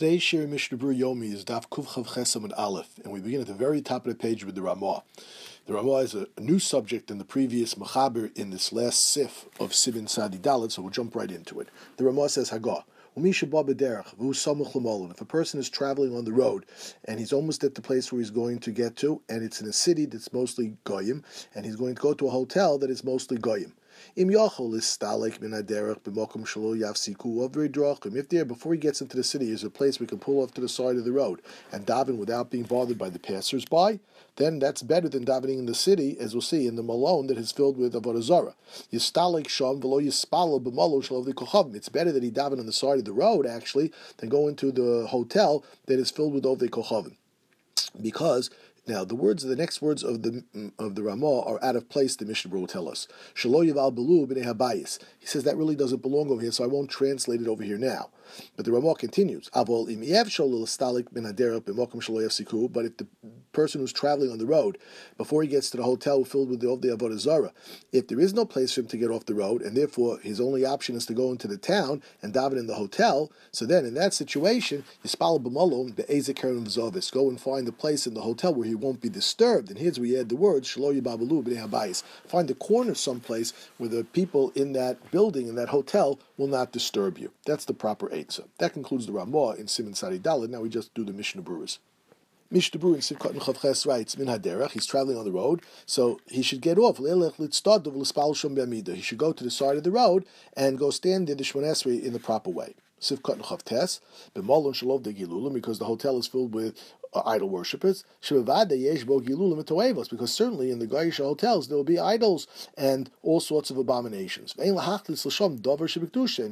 Today's Shir Mishnah Berurah Yomi is Daf Kuf Chesam and Aleph, and we begin at the very top of the page with the Ramah. The Ramah is a, new subject in the previous Machaber in this last Sif of Sibin Sadi Dalit, so we'll jump right into it. The Ramah says Hagah. If a person is traveling on the road and he's almost at the place where he's going to get to, and it's in a city that's mostly goyim, and he's going to go to a hotel that is mostly goyim. If there, before he gets into the city, is a place we can pull off to the side of the road and daven without being bothered by the passers-by, then that's better than davening in the city, as we'll see, in the malone that is filled with avodah zarah. Yistalek sham v'lo yispalo b'malo kochavim. It's better that he daven on the side of the road, actually, than go into the hotel that is filled with ovdei kochavim. Because now, the words, the next words of the of the Ramah are out of place. The Mishnah will tell us. Shalo yival belu habayis. He says that really doesn't belong over here, so I won't translate it over here now. But the Ramah continues. But if the person who's traveling on the road before he gets to the hotel filled with the the avodah zara, if there is no place for him to get off the road, and therefore his only option is to go into the town and daven in the hotel, so then in that situation, v'zovis. Go and find a place in the hotel where he won't be disturbed. And here's where we add the words Find a corner someplace where the people in that building in that hotel will not disturb you. That's the proper eitzah. That concludes the Ramah in Simon Sari Dalid. Now we just do the Mishnah Brewers. Mishnah Berurah in Sivkot and Chavches writes, Min Haderach, he's traveling on the road, so he should get off. He should go to the side of the road and go stand there, the Shmonesri, in the proper way. Sivkot and Chavtes, Shalov de Gilulim, because the hotel is filled with Uh, idol worshippers. Because certainly in the Gaisha hotels there will be idols and all sorts of abominations. And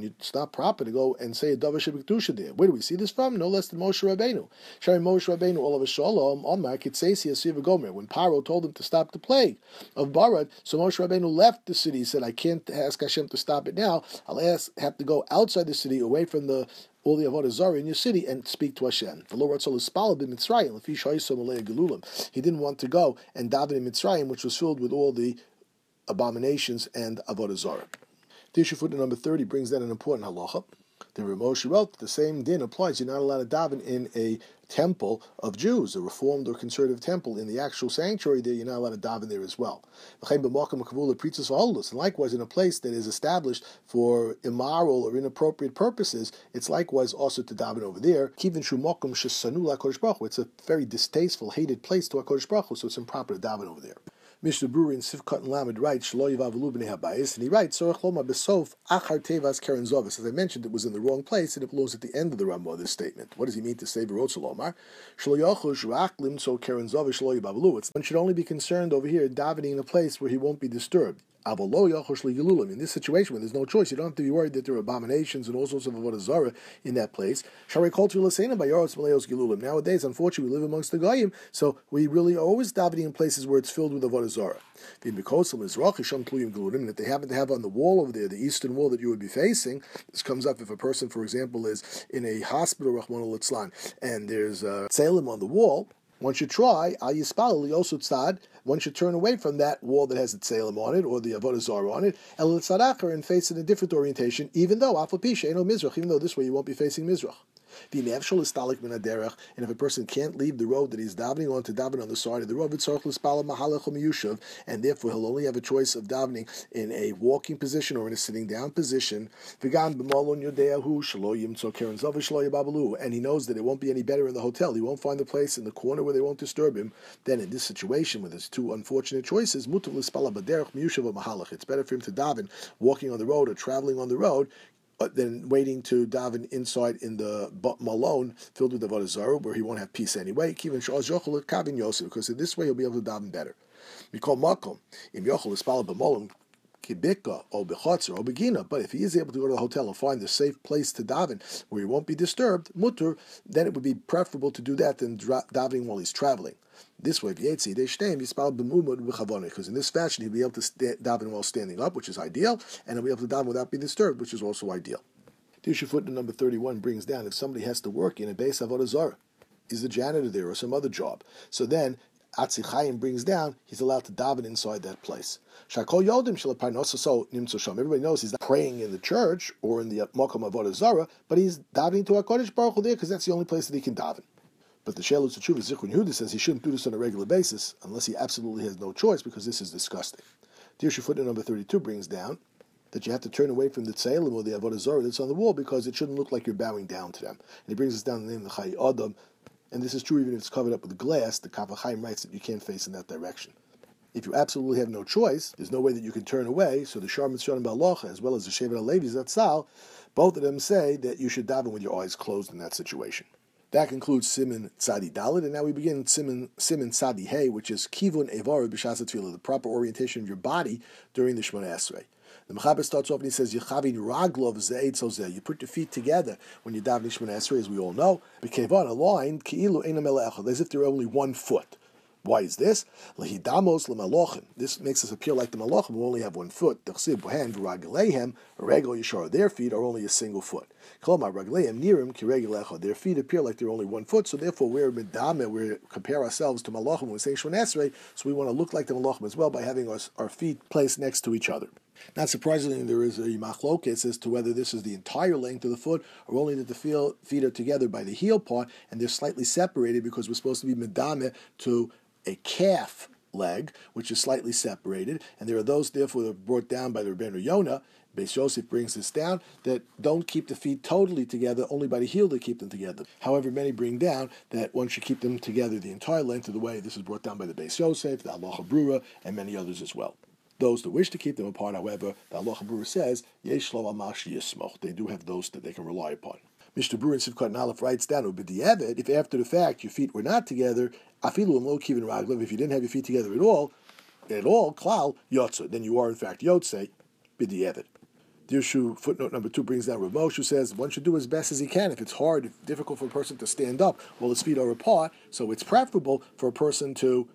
it's not proper to go and say a davar shebikdusha there. Where do we see this from? No less than Moshe Rabbeinu. Shari Moshe Rabbeinu all of a shalom Omar Gomer. When Paro told him to stop the plague of Barad, so Moshe Rabbeinu left the city. He said, "I can't ask Hashem to stop it now. I'll ask have to go outside the city, away from the all the avodah zarah in your city and speak to Hashem. He didn't want to go and daven in Mitzrayim, which was filled with all the abominations and avodah zarah. Dirshu footnote number thirty brings down an important halacha. The Ramosha wrote that the same din applies. You're not allowed to daven in a temple of Jews, a reformed or conservative temple. In the actual sanctuary there, you're not allowed to daven there as well. And likewise, in a place that is established for immoral or inappropriate purposes, it's likewise also to daven over there. It's a very distasteful, hated place to HaKadosh Baruch Hu, so it's improper to daven over there. Mishnah Berurah in Sivkot and Lamed writes, Shlo Yivav B'nei Habayis, and he writes, Sorach Loma Besof Achar Tevas Karen Zovis. As I mentioned, it was in the wrong place, and it belongs at the end of the Ramah, this statement. What does he mean to say Berotzalomar? Shlo Yochush Rak Limtso Karen Zovis One should only be concerned over here, davening in a place where he won't be disturbed. In this situation, when there's no choice, you don't have to be worried that there are abominations and all sorts of avodah zara in that place. Nowadays, unfortunately, we live amongst the goyim, so we really are always davening in places where it's filled with avodah zara. And if they happen to have on the wall over there, the eastern wall that you would be facing, this comes up if a person, for example, is in a hospital, and there's a tzelem on the wall, one should try al yispal tzad. One should turn away from that wall that has the tzelem on it or the avodah zarah on it, el and face in a different orientation. Even though afapisha no mizrach, even though this way you won't be facing mizrach. And if a person can't leave the road that he's davening on to daven on the side of the road, and therefore he'll only have a choice of davening in a walking position or in a sitting down position. And he knows that it won't be any better in the hotel. He won't find the place in the corner where they won't disturb him. Then in this situation with his two unfortunate choices, it's better for him to daven walking on the road or traveling on the road than waiting to daven inside in the malone filled with the Avodah where he won't have peace anyway. Because in this way he'll be able to daven better. We call makom im yochel ispala b'molim kibika or bechotzer or begina. But if he is able to go to the hotel and find a safe place to daven where he won't be disturbed, mutter, then it would be preferable to do that than davening while he's traveling. This way, because in this fashion he'll be able to daven while standing up, which is ideal, and he'll be able to daven without being disturbed, which is also ideal. Dirshu footnote number 31 brings down if somebody has to work in a base of Zarah, is the janitor there or some other job. So then Atzichayim brings down, he's allowed to daven inside that place. Shakol Yodim so nimtzu sham. Everybody knows he's not praying in the church or in the Mokom Avodah Zara, but he's davening to Hakadosh Baruch Hu there because that's the only place that he can daven. But the Shalot Tshuva Zichron Yehuda says he shouldn't do this on a regular basis unless he absolutely has no choice because this is disgusting. Dirshu footnote number 32 brings down that you have to turn away from the Tzalim or the Avodah Zarah that's on the wall because it shouldn't look like you're bowing down to them. And he brings us down the name of the Chayei Adam, and this is true even if it's covered up with glass. The Kaf HaChaim writes that you can't face in that direction. If you absolutely have no choice, there's no way that you can turn away. So the Shar Mitzvah Balacha, as well as the Shevet HaLevi Zatzal, both of them say that you should daven with your eyes closed in that situation. That concludes Simon Tzadi Dalit, and now we begin Simon Simon Tzadi Hey, which is Kivun Evar B'Shas the proper orientation of your body during the Shemona Esrei. The Mechaber starts off and he says, Yechavin raglov ze'et You put your feet together when you daven Shemona Esrei, as we all know. B'kevan, aligned, ki'ilu enam as if they're only one foot. Why is this? Lehidamos lemalochim. This makes us appear like the malachim who only have one foot. Dechsib hand v'ragleihem, regel yishar. Their feet are only a single foot. Kolma ragleihem nirim kiregelecha. Their feet appear like they're only one foot. So therefore, we're medame. We compare ourselves to malachim when we say shon. So we want to look like the malachim as well by having our, our feet placed next to each other. Not surprisingly, there is a machlokes as to whether this is the entire length of the foot or only that the feet are together by the heel part and they're slightly separated because we're supposed to be medame to a calf leg, which is slightly separated, and there are those, therefore, that are brought down by the Rebbeinu Yonah. Beis Yosef brings this down that don't keep the feet totally together, only by the heel to keep them together. However, many bring down that one should keep them together the entire length of the way. This is brought down by the Beis Yosef, the Halacha Berurah, and many others as well. Those that wish to keep them apart, however, the Halacha Berurah says, Yesh lo amash They do have those that they can rely upon. Mishnah Berurah in Sivkot Aleph writes down, if after the fact your feet were not together, afilu lo kivin raglav, if you didn't have your feet together at all, at all, klal, yotze, then you are in fact yotze, b'di'evet. Dirshu footnote number two brings down Rav Moshe, who says one should do as best as he can. If it's hard, if difficult for a person to stand up while his feet are apart, so it's preferable for a person to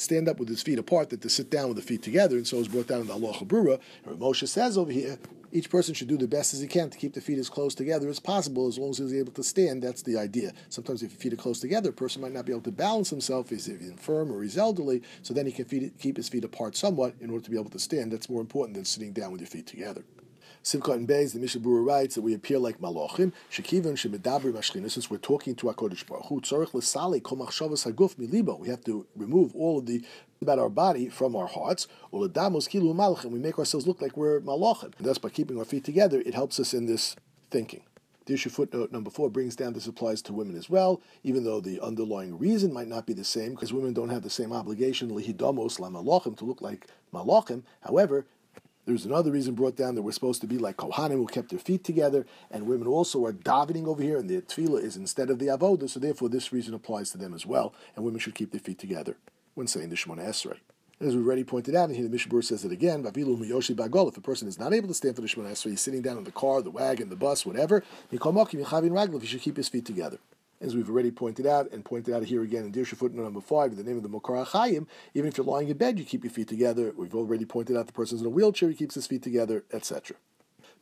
stand up with his feet apart than to sit down with the feet together, and so it's brought down in the Allah Chabura. Rav Moshe says over here, each person should do the best as he can to keep the feet as close together as possible, as long as he's able to stand. That's the idea. Sometimes if your feet are close together, a person might not be able to balance himself he's infirm or he's elderly, so then he can keep his feet apart somewhat in order to be able to stand. That's more important than sitting down with your feet together. Simchat and Beis, the Mishnah Berurah writes that we appear like malachim. Shekivan shemedabri mashchina. Since we're talking to Hakadosh Baruch Hu, tzorich l'sali kol machshavas haguf milibo. We have to remove all of the about our body from our hearts. Uladamos kilu malachim. We make ourselves look like we're malachim. And thus, by keeping our feet together, it helps us in this thinking. Dirshu footnote number four brings down this applies to women as well, even though the underlying reason might not be the same, because women don't have the same obligation, lihidamos la to look like malachim. However, there's another reason brought down that we're supposed to be like Kohanim who kept their feet together, and women also are davening over here, and their tefillah is instead of the avodah, so therefore this reason applies to them as well, and women should keep their feet together when saying the Shemona Esrei. As we already pointed out, and here the Mishnah says it again. If a person is not able to stand for the Shemona Esrei, he's sitting down in the car, the wagon, the bus, whatever, he should keep his feet together as we've already pointed out, and pointed out here again in Dirshu footnote number five, in the name of the Mokar Achayim, even if you're lying in bed, you keep your feet together. We've already pointed out the person's in a wheelchair, he keeps his feet together, etc.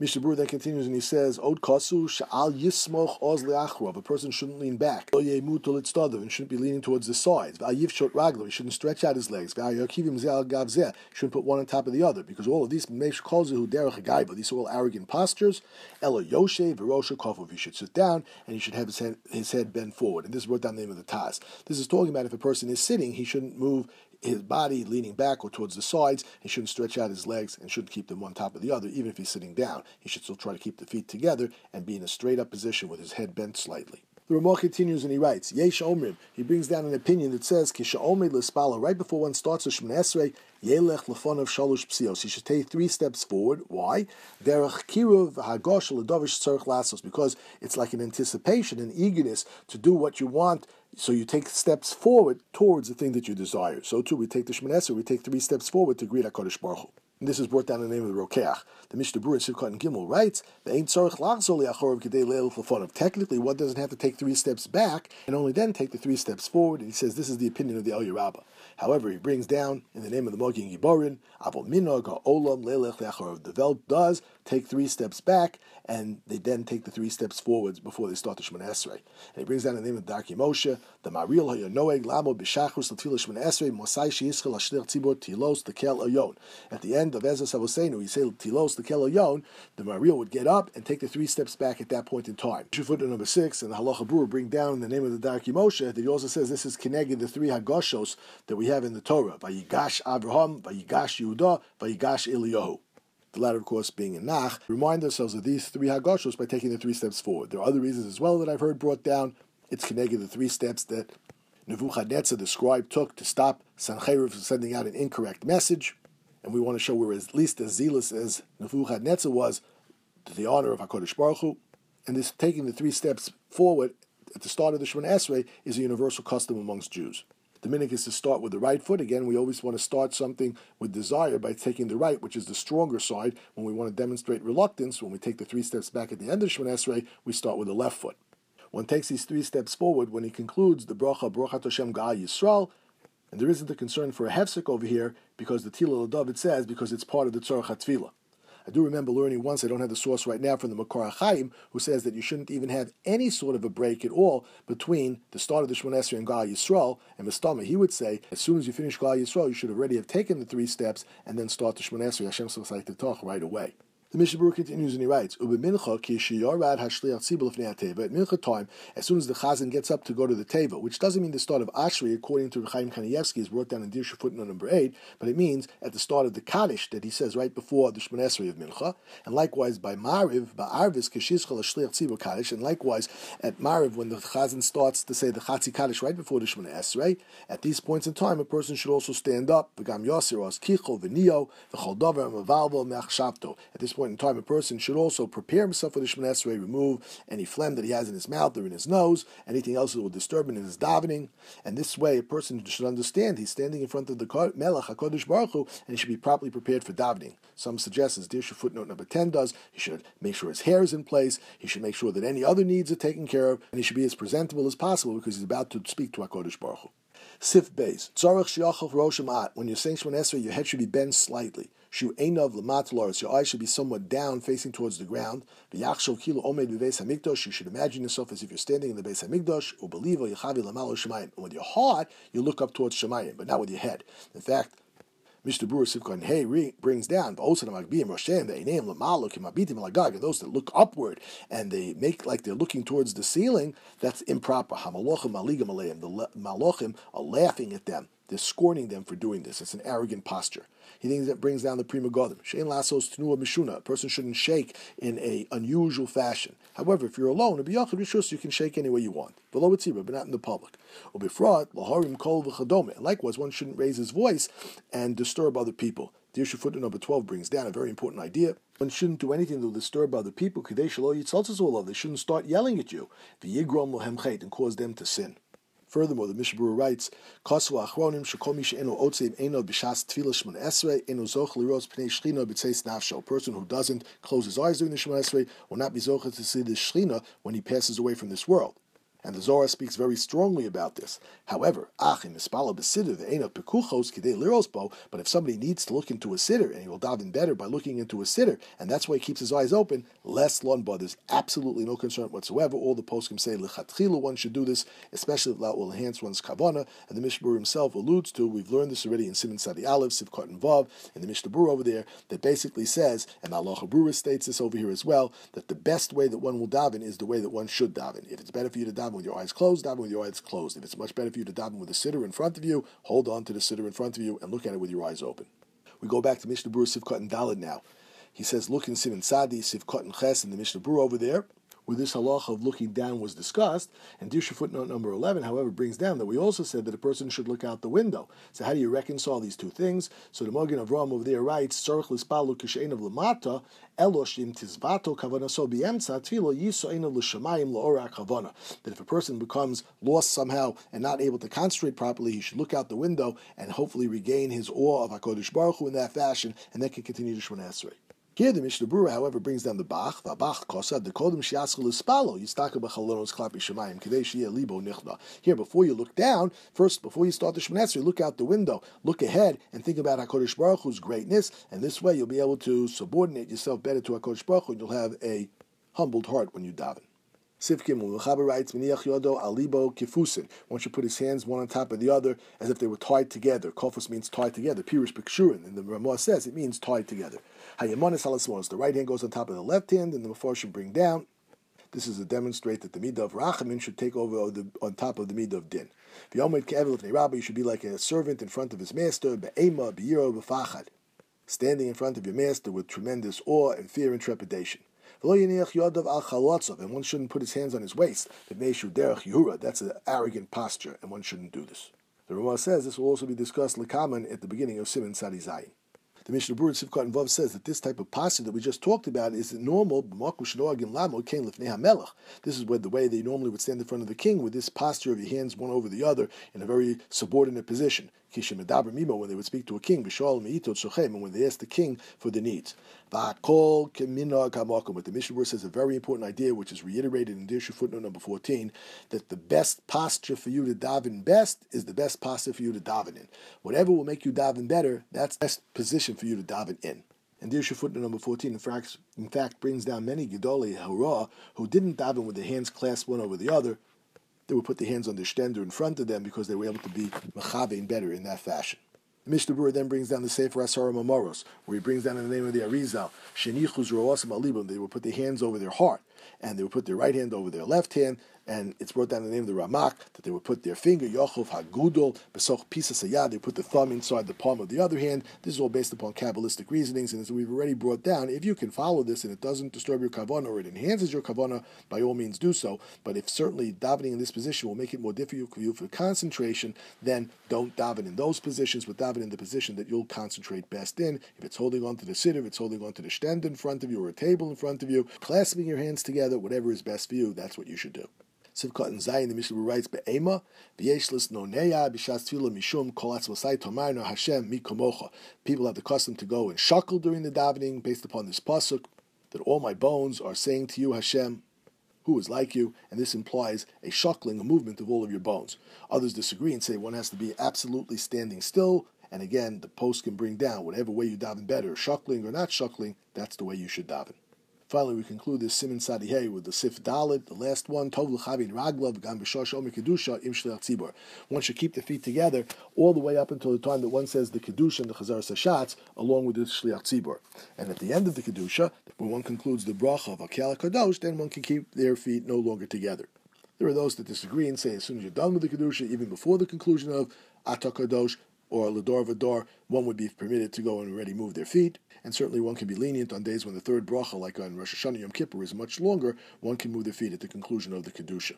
Mishnah Berurah then continues and he says, Od kasu sha'al yismoch oz le'achrov. A person shouldn't lean back. Lo ye'mutu and shouldn't be leaning towards the sides. V'ayiv shot. He shouldn't stretch out his legs. V'ayakivim ze'al gav zeh. Shouldn't put one on top of the other. Because all of these, mesh kozu derech. These are all arrogant postures. Elo yoshe v'rosha kofov. He should sit down and he should have his head, his head bent forward. And this is down the name of the Taz. This is talking about if a person is sitting, he shouldn't move his body leaning back or towards the sides. He shouldn't stretch out his legs and shouldn't keep them one top of the other, even if he's sitting down. He should still try to keep the feet together and be in a straight up position with his head bent slightly. The Ramah continues and he writes, Yesh Omrim. He brings down an opinion that says, Kisha Omri L'Spala, right before one starts a Shemon Esrei, Yelech Lefon of Shalosh Psios. He should take three steps forward. Why? Derech Kiruv Hagosh L'Dovish Tzarech Lasos, because it's like an anticipation, an eagerness to do what you want so you take steps forward towards the thing that you desire. So too, we take the Shemon we take three steps forward to greet HaKadosh Baruch Hu. And this is brought down in the name of the Rokeach. The Mishnah Berurah Sivkot and Gimel writes, Technically, one doesn't have to take three steps back, and only then take the three steps forward. And he says this is the opinion of the Eliyah Rabbah. However, he brings down in the name of the Mogin Giborin, Avol Minog Olam Lelech The Velt does take three steps back, and they then take the three steps forwards before they start the Shemon Esrei. And he brings down the name of Darchei Moshe, the Maharil Hayonoeg Lamo B'Shachus L'Tfila Shemon Esrei Mosai Sheyischel Ashlir Tzibor Tilos Tekel Ayon. At the end of Ezra Savosenu, he said Tilos Tekel Ayon. The Maharil would get up and take the three steps back at that point in time. Footnote number six, and the Halacha Berurah bring down the name of the Darchei Moshe that he also says this is Keneged the three Hagoshos that we have in the Torah: Vayigash Avraham, Vayigash Yehuda, Vayigash Eliyahu the latter, of course, being in Nach, remind ourselves of these three Hagoshos by taking the three steps forward. There are other reasons as well that I've heard brought down. It's connected the three steps that Nebuchadnezzar, the scribe, took to stop Sancheriv from sending out an incorrect message. And we want to show we're at least as zealous as Nebuchadnezzar was to the honor of HaKadosh Baruch Hu. And this taking the three steps forward at the start of the Shemon Esrei is a universal custom amongst Jews. The minhag is to start with the right foot. Again, we always want to start something with desire by taking the right, which is the stronger side. When we want to demonstrate reluctance, when we take the three steps back at the end of Shemon Esrei, we start with the left foot. One takes these three steps forward when he concludes the bracha Brachat Hashem Gal Yisrael, and there isn't a concern for a hefsek over here because the Tila David says because it's part of the Tzorach HaTfilah. I do remember learning once, I don't have the source right now, from the Makar Chaim, who says that you shouldn't even have any sort of a break at all between the start of the Shemon Esrei and Gal Yisrael and Mistama. He would say, as soon as you finish Gal Yisrael, you should already have taken the three steps and then start the Shemon Esrei, Hashem Talk right away. The Mishnah continues and he writes. At mincha time, as soon as the chazan gets up to go to the teva, which doesn't mean the start of Ashri, according to Chaim Kanievsky, is brought down in Dirshu footnote number eight, but it means at the start of the Kaddish that he says right before the Shemon Esrei of Mincha, and likewise by Mariv, by Arvis kishizcha l'shliach tzibul Kaddish, and likewise at Mariv when the chazan starts to say the Chatzi Kaddish right before the Shemon Esrei. At these points in time, a person should also stand up. V'gam yosir os kicho v'nio v'chol me'achshavto. At this point in time, a person should also prepare himself for the Shemon Esrei, remove any phlegm that he has in his mouth or in his nose, anything else that will disturb him in his davening. And this way, a person should understand he's standing in front of the Melech HaKadosh Baruch Hu, and he should be properly prepared for davening. Some suggest, as Dirshu footnote number 10 does, he should make sure his hair is in place, he should make sure that any other needs are taken care of, and he should be as presentable as possible because he's about to speak to HaKadosh Baruch Hu. Sif Beis. At. When you're saying Shemon Esrei, your head should be bent slightly. Shu einav. Your eyes should be somewhat down, facing towards the ground. V'yachshov kilo omed b'veis hamikdash. You should imagine yourself as if you're standing in the base hamikdash. Ubeliva yichavi lamalo shemayim. And with your heart, you look up towards shemayim, but not with your head. In fact, Mishnah Berurah Sivkon Hey brings down those that look upward and they make like they're looking towards the ceiling. That's improper. The malachim are laughing at them. They're scorning them for doing this. It's an arrogant posture. He thinks that brings down the Pri Megadim. Shein lasos tenua mishuna. A person shouldn't shake in a unusual fashion. However, if you're alone, you can shake any way you want. Below but not in the public. Or Ubifrat laharim kol v'chadome. Likewise, one shouldn't raise his voice and disturb other people. Dirshu footnote number 12 brings down a very important idea. One shouldn't do anything to disturb other people. They shouldn't start yelling at you. And cause them to sin. Furthermore, the Mishnah Berurah writes, "Kasu achronim otzeim eno esrei eno zoch shchina b'tzeis nafsho." A person who doesn't close his eyes during the shmon esrei will not be zochah to see the shchina when he passes away from this world. And the Zohar speaks very strongly about this. However, but if somebody needs to look into a siddur, and he will daven better by looking into a siddur, and that's why he keeps his eyes open, less lunba. There's absolutely no concern whatsoever. All the poskim say lechatchilu one should do this, especially if that will enhance one's kavana. And the Mishnah himself alludes to, we've learned this already in Simon Sadi Aleph, Sivkot and Vav, and the Mishnah over there, that basically says, and Halacha Berurah states this over here as well, that the best way that one will daven is the way that one should daven. If it's better for you to daven with your eyes closed, daven with your eyes closed. If it's much better for you to daven with a siddur in front of you, hold on to the siddur in front of you and look at it with your eyes open. We go back to Mishnah Berurah Sivkot and Dalid now. He says, look in Simon Sadi, Sivkot and Ches in the Mishnah Berurah over there where this halacha of looking down was discussed. And Dirshu footnote number 11, however, brings down that we also said that a person should look out the window. So how do you reconcile these two things? So the Magen Avraham over there writes, kishein of lamata, eloshim tizvato kavanaso of kavana. That if a person becomes lost somehow and not able to concentrate properly, he should look out the window and hopefully regain his awe of HaKadosh Baruch Hu in that fashion, and then can continue to Shemon. Here the Mishnah Berurah, however, brings down the Bach, the Bach Kosad, the Kodim Shiaskal Ispalo, Yistaka Klapi Shemayim, Libo Nichna. Here, before you look down, first, before you start the Shemoneh look out the window, look ahead, and think about HaKadosh Baruch Hu's greatness, and this way you'll be able to subordinate yourself better to HaKadosh Baruch Hu, and you'll have a humbled heart when you daven. Sivkim Ulchaber writes, Yodo Alibo Kifusin. One should put his hands one on top of the other as if they were tied together. Kofus means tied together. Pirish Bikshurin. And the Ramah says it means tied together. Halasmonis. The right hand goes on top of the left hand, and the should bring down. This is to demonstrate that the midah of Rachamin should take over on top of the midah of Din. You should be like a servant in front of his master. Standing in front of your master with tremendous awe and fear and trepidation. And one shouldn't put his hands on his waist. That's an arrogant posture, and one shouldn't do this. The Ramah says this will also be discussed lekaman at the beginning of Simon Sadi Zayin. The Mishnah Berurah Sivkot and Vav says that this type of posture that we just talked about is normal. This is where the way they normally would stand in front of the king with this posture of your hands one over the other in a very subordinate position. When they would speak to a king, and when they asked the king for the needs. But the Mishnah says a very important idea, which is reiterated in Dirshu footnote number 14, that the best posture for you to daven best is the best posture for you to daven in. Whatever will make you daven better, that's the best position for you to daven in. And Dirshu footnote number 14, in fact, in fact brings down many Gedolei Hara who didn't daven with their hands clasped one over the other. They would put their hands on the stender in front of them because they were able to be mechavein better in that fashion. Mishnah Berurah then brings down the Sefer Asara Mamoros, where he brings down in the name of the Arizal, Shenichus Roasim Alibim, they would put their hands over their heart, and they would put their right hand over their left hand, and it's brought down the name of the Ramak that they would put their finger, Yochov Hagudol, Besoch Pisa Sayad, they put the thumb inside the palm of the other hand. This is all based upon Kabbalistic reasonings, and as we've already brought down, if you can follow this and it doesn't disturb your kavana or it enhances your kavana, by all means do so. But if certainly davening in this position will make it more difficult for you for concentration, then don't daven in those positions, but daven in the position that you'll concentrate best in. If it's holding on to the siddur, if it's holding on to the stand in front of you or a table in front of you, clasping your hands together, whatever is best for you, that's what you should do. Sivkot and Zayin, the Mishnah writes, Be'ema, v'yeshlis noneya, b'shas tefillah mishum, atzvasai tomarno Hashem mikomocha. People have the custom to go and shuckle during the davening, based upon this pasuk, that all my bones are saying to you, Hashem, who is like you, and this implies a shuckling, a movement of all of your bones. Others disagree and say one has to be absolutely standing still, and again, the post can bring down whatever way you daven better, shuckling or not shuckling, that's the way you should daven. Finally, we conclude this Siman Sadihei with the Sif Dalit, the last one, Tov L'chavin Raglav, Gam B'shosh Omer Kedusha, Im Tzibor. One should keep the feet together all the way up until the time that one says the Kedusha and the Chazar Sashatz, along with the Shliach Tzibor. And at the end of the Kedusha, when one concludes the bracha of Akel Kadosh, then one can keep their feet no longer together. There are those that disagree and say as soon as you're done with the Kedusha, even before the conclusion of Atakadosh, or Lador Vador, one would be permitted to go and already move their feet. And certainly one can be lenient on days when the third bracha, like on Rosh Hashanah Yom Kippur, is much longer, one can move their feet at the conclusion of the Kedusha.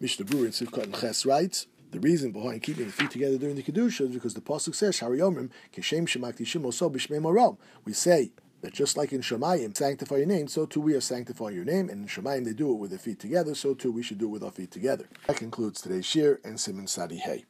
Mishnah Berurah in Sivkot and Ches writes, the reason behind keeping the feet together during the Kedusha is because the Pasuk says, Hariyomrim, Keshem Shemakti Oso B'Shmei Marom. We say, that just like in Shemayim, sanctify your name, so too we are sanctifying your name, and in Shemayim they do it with their feet together, so too we should do it with our feet together. That concludes today's shir and Simon Sadi.